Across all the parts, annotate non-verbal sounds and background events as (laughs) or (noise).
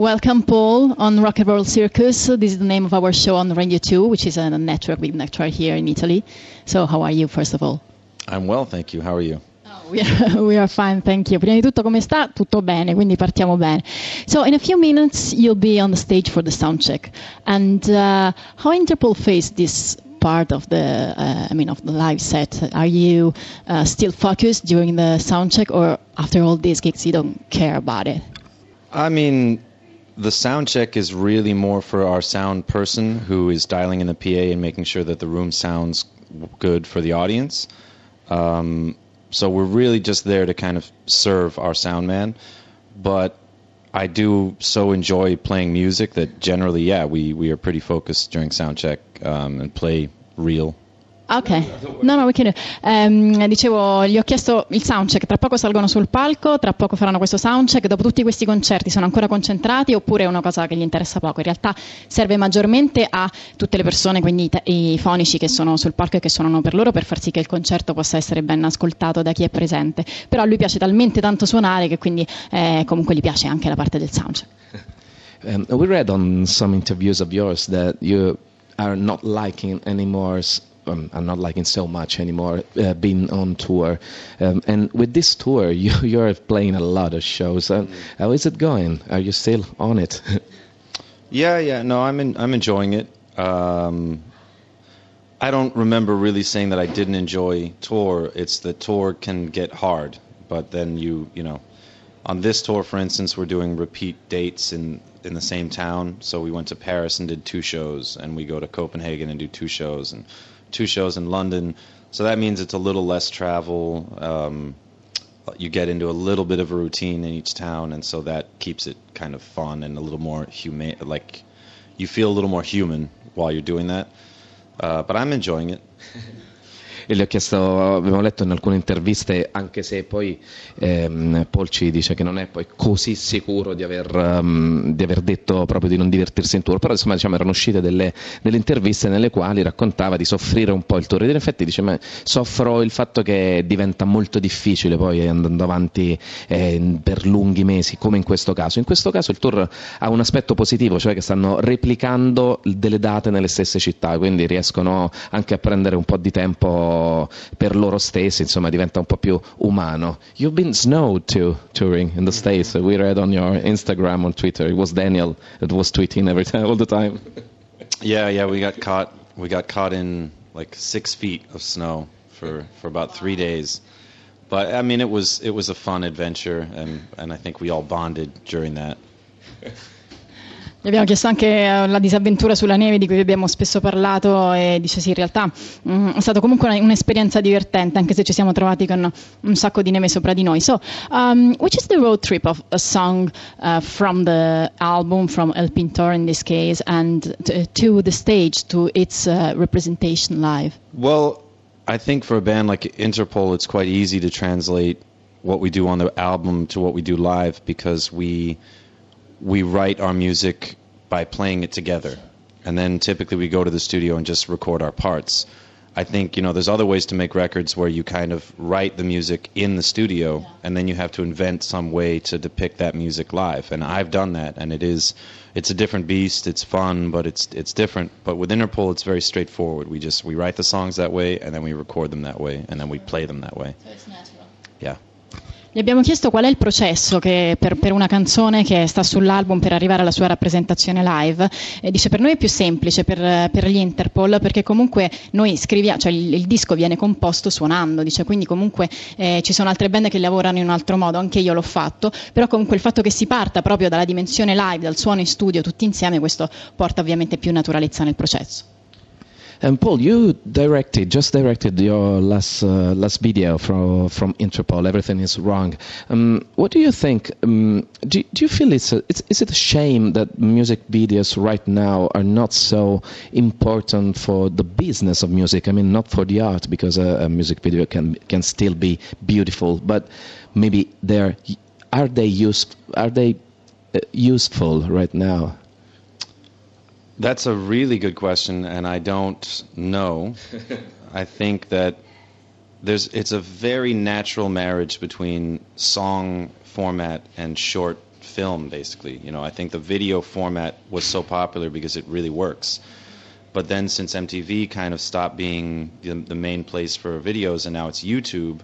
Welcome, Paul, on Rock and Roll Circus. This is the name of our show on Radio 2, which is a network, big network here in Italy. So, how are you, first of all? I'm well, thank you. How are you? Oh, we, are, (laughs) we are fine, thank you. Prima di tutto, come sta? Tutto bene, quindi partiamo bene. So, in a few minutes, you'll be on the stage for the sound check. And uh, how Interpol faced this part of the, uh, I mean, of the live set? Are you uh, still focused during the sound check, or after all these gigs, you don't care about it? I mean, the sound check is really more for our sound person who is dialing in the PA and making sure that the room sounds good for the audience. Um, so we're really just there to kind of serve our sound man. But I do so enjoy playing music that generally, yeah, we, we are pretty focused during sound check um, and play real Ok, no, no, we um, dicevo, gli ho chiesto il soundcheck, tra poco salgono sul palco, tra poco faranno questo soundcheck, dopo tutti questi concerti sono ancora concentrati oppure è una cosa che gli interessa poco? In realtà serve maggiormente a tutte le persone, quindi i, i fonici che sono sul palco e che suonano per loro per far sì che il concerto possa essere ben ascoltato da chi è presente, però a lui piace talmente tanto suonare che quindi eh, comunque gli piace anche la parte del soundcheck. (laughs) Um, we read on some interviews of yours that you are not liking anymore um, I'm not liking so much anymore uh, being on tour. Um, and with this tour, (laughs) you, you're playing a lot of shows. Uh, how is it going? Are you still on it? (laughs) yeah, yeah. No, I'm in, I'm enjoying it. Um, I don't remember really saying that I didn't enjoy tour. It's the tour can get hard, but then you you know, on this tour, for instance, we're doing repeat dates in in the same town. So we went to Paris and did two shows, and we go to Copenhagen and do two shows, and two shows in London, so that means it's a little less travel. Um, you get into a little bit of a routine in each town, and so that keeps it kind of fun and a little more humane. Like you feel a little more human while you're doing that. Uh, but I'm enjoying it. (laughs) e le ho chiesto, abbiamo letto in alcune interviste, anche se poi ehm, ci dice che non è poi così sicuro di aver, um, di aver detto proprio di non divertirsi in tour, però insomma diciamo, erano uscite delle, delle, interviste nelle quali raccontava di soffrire un po' il tour. Ed in effetti dice, ma soffro il fatto che diventa molto difficile poi andando avanti eh, per lunghi mesi, come in questo caso. In questo caso il tour ha un aspetto positivo, cioè che stanno replicando delle date nelle stesse città, quindi riescono anche a prendere un po' di tempo per loro stessi, insomma diventa un po' più umano. You've been snowed too, touring in the mm-hmm. States. Uh, we read on your Instagram, on Twitter, it was Daniel that was tweeting every time, all the time. Yeah, yeah, we got caught. We got caught in like six feet of snow for, for about three days. But I mean, it was it was a fun adventure, and, and I think we all bonded during that. Gli abbiamo chiesto anche eh, la disavventura sulla neve di cui abbiamo spesso parlato e dice sì, in realtà mh, mm, è stata comunque un'esperienza divertente anche se ci siamo trovati con un sacco di neve sopra di noi. So, um, which is the road trip of a song uh, from the album, from El Pintor in this case, and to the stage, to its uh, representation live? Well, I think for a band like Interpol, it's quite easy to translate what we do on the album to what we do live because we we write our music by playing it together. And then typically we go to the studio and just record our parts. I think, you know, there's other ways to make records where you kind of write the music in the studio and then you have to invent some way to depict that music live. And I've done that and it is it's a different beast, it's fun, but it's it's different. But with Interpol it's very straightforward. We just we write the songs that way and then we record them that way and then we play them that way. So it's natural. Yeah. Gli abbiamo chiesto qual è il processo per, per, una canzone che sta sull'album per arrivare alla sua rappresentazione live. E dice per noi è più semplice per, per gli Interpol perché comunque noi scriviamo, cioè il, il disco viene composto suonando, dice. Quindi comunque eh, ci sono altre band che lavorano in un altro modo, anche io l'ho fatto, però comunque il fatto che si parta proprio dalla dimensione live, dal suono in studio tutti insieme, questo porta ovviamente più naturalezza nel processo. And Paul, you directed, just directed your last uh, last video from from Interpol. Everything is wrong. Um, what do you think? Um, do, do you feel it's, a, it's is it a shame that music videos right now are not so important for the business of music? I mean, not for the art, because a, a music video can can still be beautiful, but maybe they're are they used are they uh, useful right now? That's a really good question, and I don't know. (laughs) I think that there's it's a very natural marriage between song format and short film, basically. You know, I think the video format was so popular because it really works. But then since MTV kind of stopped being the, the main place for videos and now it's YouTube,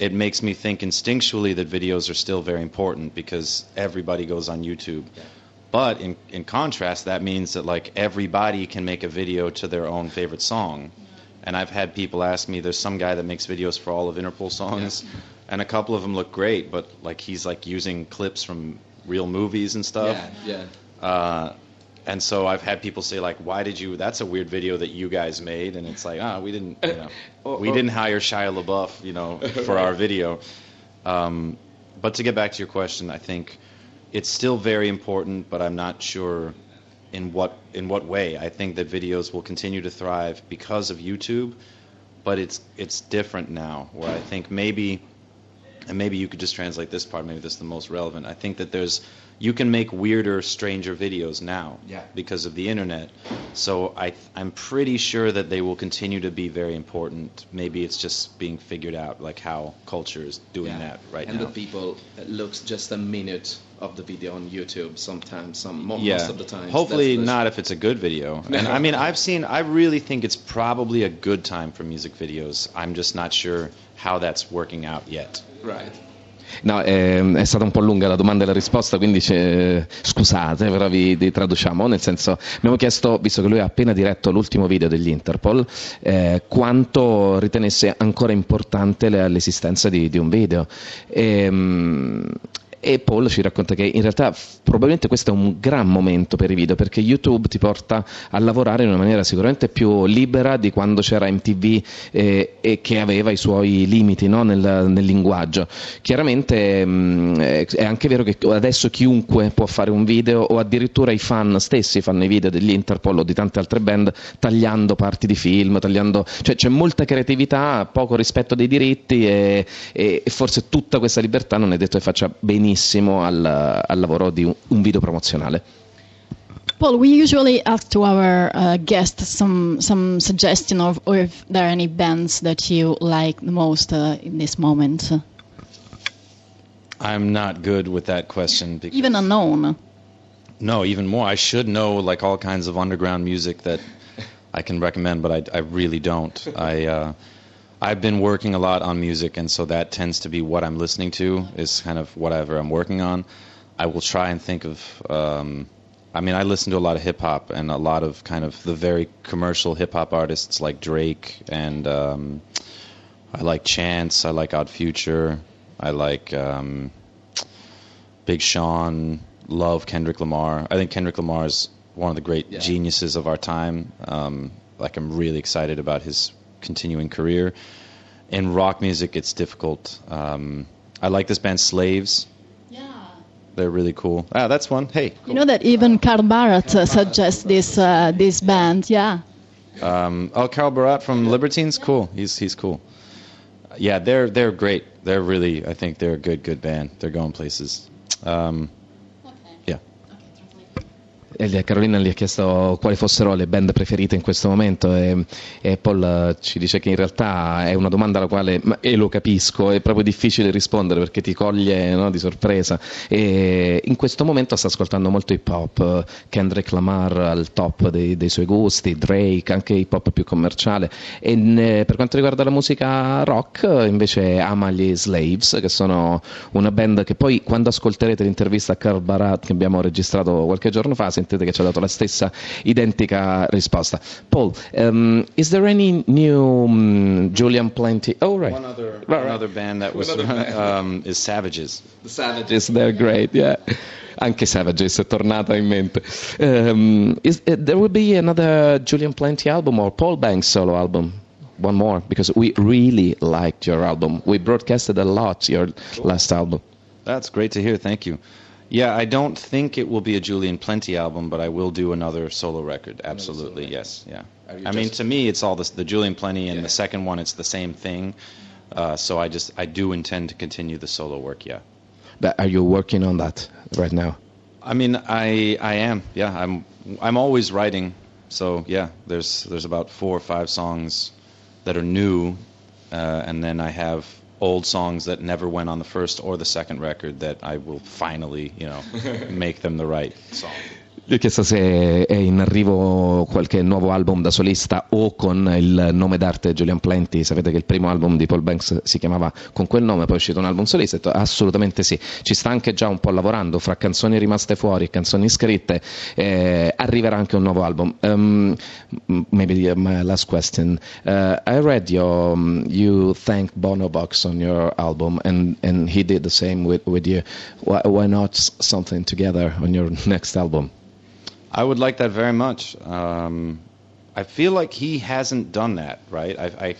it makes me think instinctually that videos are still very important because everybody goes on YouTube. Yeah. But in, in contrast, that means that like everybody can make a video to their own favorite song. And I've had people ask me, there's some guy that makes videos for all of Interpol songs, yeah. (laughs) and a couple of them look great, but like he's like using clips from real movies and stuff. Yeah, yeah. Uh, and so I've had people say like, "Why did you? That's a weird video that you guys made." And it's like, ah, oh, we didn't, you know, (laughs) oh, we oh. didn't hire Shia LaBeouf, you know, for our (laughs) video. Um, but to get back to your question, I think it's still very important, but I'm not sure in what in what way. I think that videos will continue to thrive because of YouTube, but it's it's different now. Where I think maybe, and maybe you could just translate this part. Maybe this is the most relevant. I think that there's you can make weirder, stranger videos now yeah. because of the internet. So I, I'm pretty sure that they will continue to be very important. Maybe it's just being figured out, like how culture is doing yeah. that right and now. And the people looks just a minute of the video on YouTube sometimes, some most yeah. of the time. Hopefully not if it's a good video. (laughs) And I mean, I've seen. I really think it's probably a good time for music videos. I'm just not sure how that's working out yet. Right. No, è, è, stata un po' lunga la domanda e la risposta, quindi scusate, però vi, vi, traduciamo. Nel senso, abbiamo chiesto, visto che lui ha appena diretto l'ultimo video degli Interpol, eh, quanto ritenesse ancora importante l'esistenza di, di un video. E, ehm, e Paul ci racconta che in realtà probabilmente questo è un gran momento per i video perché YouTube ti porta a lavorare in una maniera sicuramente più libera di quando c'era MTV eh, e che aveva i suoi limiti no? nel, nel, linguaggio. Chiaramente mh, mm, è anche vero che adesso chiunque può fare un video o addirittura i fan stessi fanno i video degli Interpol o di tante altre band tagliando parti di film, tagliando... cioè c'è molta creatività, poco rispetto dei diritti e, e forse tutta questa libertà non è detto che faccia benissimo benissimo al, al lavoro di un, un video promozionale. Paul, we usually ask to our uh, guests some some suggestion of or if there are any bands that you like the most uh, in this moment. I'm not good with that question. Even unknown. No, even more. I should know like all kinds of underground music that I can recommend, but I, I really don't. I uh, I've been working a lot on music, and so that tends to be what I'm listening to. Is kind of whatever I'm working on. I will try and think of. Um, I mean, I listen to a lot of hip hop and a lot of kind of the very commercial hip hop artists like Drake and um, I like Chance. I like Odd Future. I like um, Big Sean. Love Kendrick Lamar. I think Kendrick Lamar is one of the great yeah. geniuses of our time. Um, like I'm really excited about his continuing career. In rock music, it's difficult. Um, I like this band Slaves. Yeah. They're really cool. Ah, that's one. Hey. Cool. You know that even Carl Barat uh, suggests this uh, this band. Yeah. Um, oh, Carl Barat from Libertines. Cool. He's he's cool. Yeah, they're they're great. They're really. I think they're a good good band. They're going places. Um, Carolina gli ha chiesto quali fossero le band preferite in questo momento e, e, Paul eh, ci dice che in realtà è una domanda alla quale, e lo capisco, è proprio difficile rispondere perché ti coglie no, di sorpresa. E in questo momento sta ascoltando molto hip hop, Kendrick Lamar al top dei, dei suoi gusti, Drake, anche hip hop più commerciale. E ne, per quanto riguarda la musica rock invece ama gli Slaves che sono una band che poi quando ascolterete l'intervista a Carl Barat che abbiamo registrato qualche giorno fa sentite che ci ha dato la stessa identica risposta. Paul, um, is there any new um, Julian Plenty? Oh, right. One other, right, right. band that was (laughs) um, is Savages. The Savages, they're great, yeah. Anche Savages è tornata in mente. Um, is, uh, there will be another Julian Plenty album or Paul Banks solo album? One more, because we really liked your album. We broadcasted a lot your last album. That's great to hear. Thank you. Yeah, I don't think it will be a Julian Plenty album, but I will do another solo record. Absolutely, solo yes, yeah. I mean, to me, it's all this, the Julian Plenty and yeah. the second one. It's the same thing. Uh, so I just I do intend to continue the solo work. Yeah. But are you working on that right now? I mean, I I am. Yeah, I'm I'm always writing. So yeah, there's there's about four or five songs that are new, uh, and then I have old songs that never went on the first or the second record that I will finally, you know, (laughs) make them the right song. Gli ho chiesto se è in arrivo qualche nuovo album da solista o con il nome d'arte Julian Plenty. Sapete che il primo album di Paul Banks si chiamava con quel nome, poi è uscito un album solista. Ho detto assolutamente sì. Ci sta anche già un po' lavorando fra canzoni rimaste fuori e canzoni scritte. Eh, arriverà anche un nuovo album. Um, maybe my last question. Uh, I read your, um, you thanked Bono Box on your album, and, and he did the same with, with you. Why, why not something together on your (laughs) next album? I would like that very much. Um, I feel like he hasn't done that, right? I, I,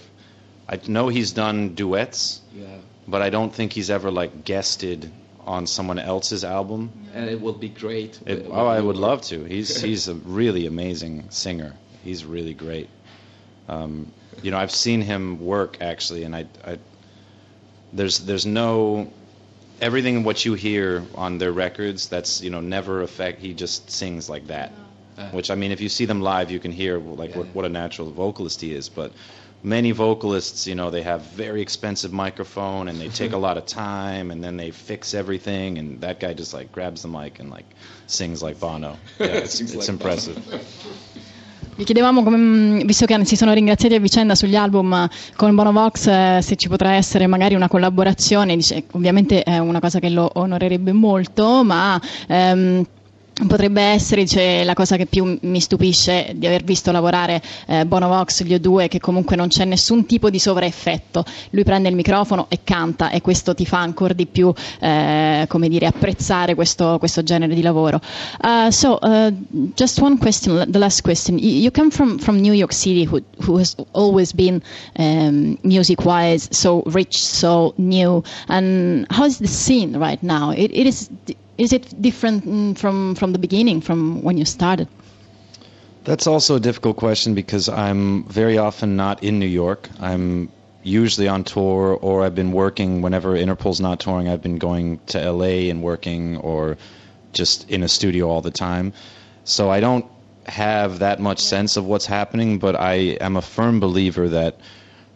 I know he's done duets, yeah. but I don't think he's ever like guested on someone else's album. And it would be great. It, oh, I would love to. He's (laughs) he's a really amazing singer. He's really great. Um, you know, I've seen him work actually, and I, I there's there's no everything what you hear on their records that's you know never affect he just sings like that. Uh, which i mean if you see them live you can hear like yeah, what, what a natural vocalist he is. But many vocalists you know they have very expensive microphone and they (laughs) take a lot of time and then they fix everything and that guy just like grabs the mic and like sings like bono. (laughs) Yeah, it's, it's like impressive (laughs) Gli chiedevamo, come, mm, visto che si sono ringraziati a vicenda sugli album con Bono Vox, eh, se ci potrà essere magari una collaborazione. Dice, ovviamente è una cosa che lo onorerebbe molto, ma ehm, Potrebbe essere dice, la cosa che più mi stupisce di aver visto lavorare eh, Bono gli O2, che comunque non c'è nessun tipo di sovraeffetto. Lui prende il microfono e canta e questo ti fa ancora di più eh, come dire, apprezzare questo, questo, genere di lavoro. Uh, so, uh, just one question, the last question. You come from, from New York City, who, who has always been um, music-wise so rich, so new. And how is the scene right now? it, it is is it different mm, from from the beginning, from when you started? That's also a difficult question because I'm very often not in New York. I'm usually on tour, or I've been working whenever Interpol's not touring. I've been going to LA and working, or just in a studio all the time. So I don't have that much sense of what's happening, but I am a firm believer that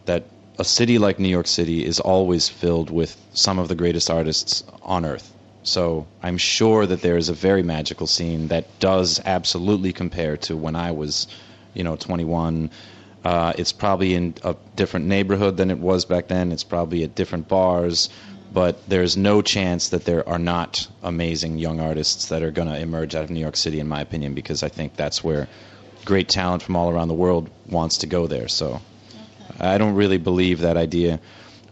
that a city like New York City is always filled with some of the greatest artists on earth. So I'm sure that there is a very magical scene that does absolutely compare to when I was, you know, 21. Uh, it's probably in a different neighborhood than it was back then. It's probably at different bars, but there's no chance that there are not amazing young artists that are going to emerge out of New York City, in my opinion, because I think that's where great talent from all around the world wants to go there. So I don't really believe that idea.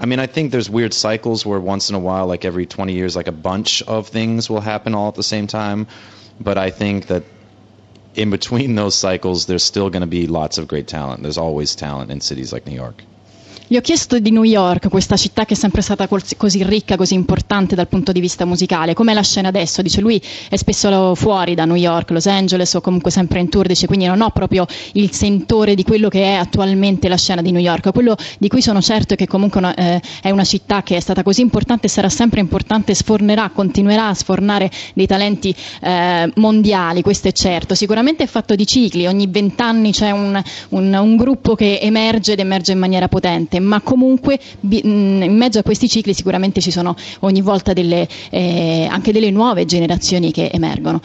I mean, I think there's weird cycles where once in a while, like every 20 years, like a bunch of things will happen all at the same time. But I think that in between (laughs) those cycles, there's still going to be lots of great talent. There's always talent in cities like New York. Gli ho chiesto di New York, questa città che è sempre stata così ricca, così importante dal punto di vista musicale, com'è la scena adesso? Dice lui è spesso fuori da New York, Los Angeles o comunque sempre in tour, dice quindi non ho proprio il sentore di quello che è attualmente la scena di New York. Quello di cui sono certo è che comunque una, eh, è una città che è stata così importante e sarà sempre importante, sfornerà, continuerà a sfornare dei talenti eh, mondiali, questo è certo. Sicuramente è fatto di cicli, ogni vent'anni c'è un, un, un gruppo che emerge ed emerge in maniera potente ma comunque in mezzo a questi cicli sicuramente ci sono ogni volta delle, eh, anche delle nuove generazioni che emergono.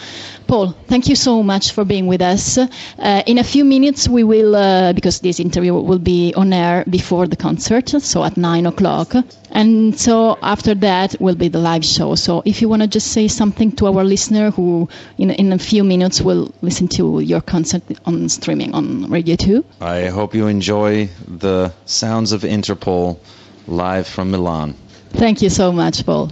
Paul, thank you so much for being with us. Uh, in a few minutes we will, uh, because this interview will be on air before the concert, so at 9 o'clock. And so after that will be the live show. So if you want to just say something to our listener who in, in a few minutes will listen to your concert on streaming on Radio 2. I hope you enjoy the sounds of Interpol live from Milan. Thank you so much, Paul.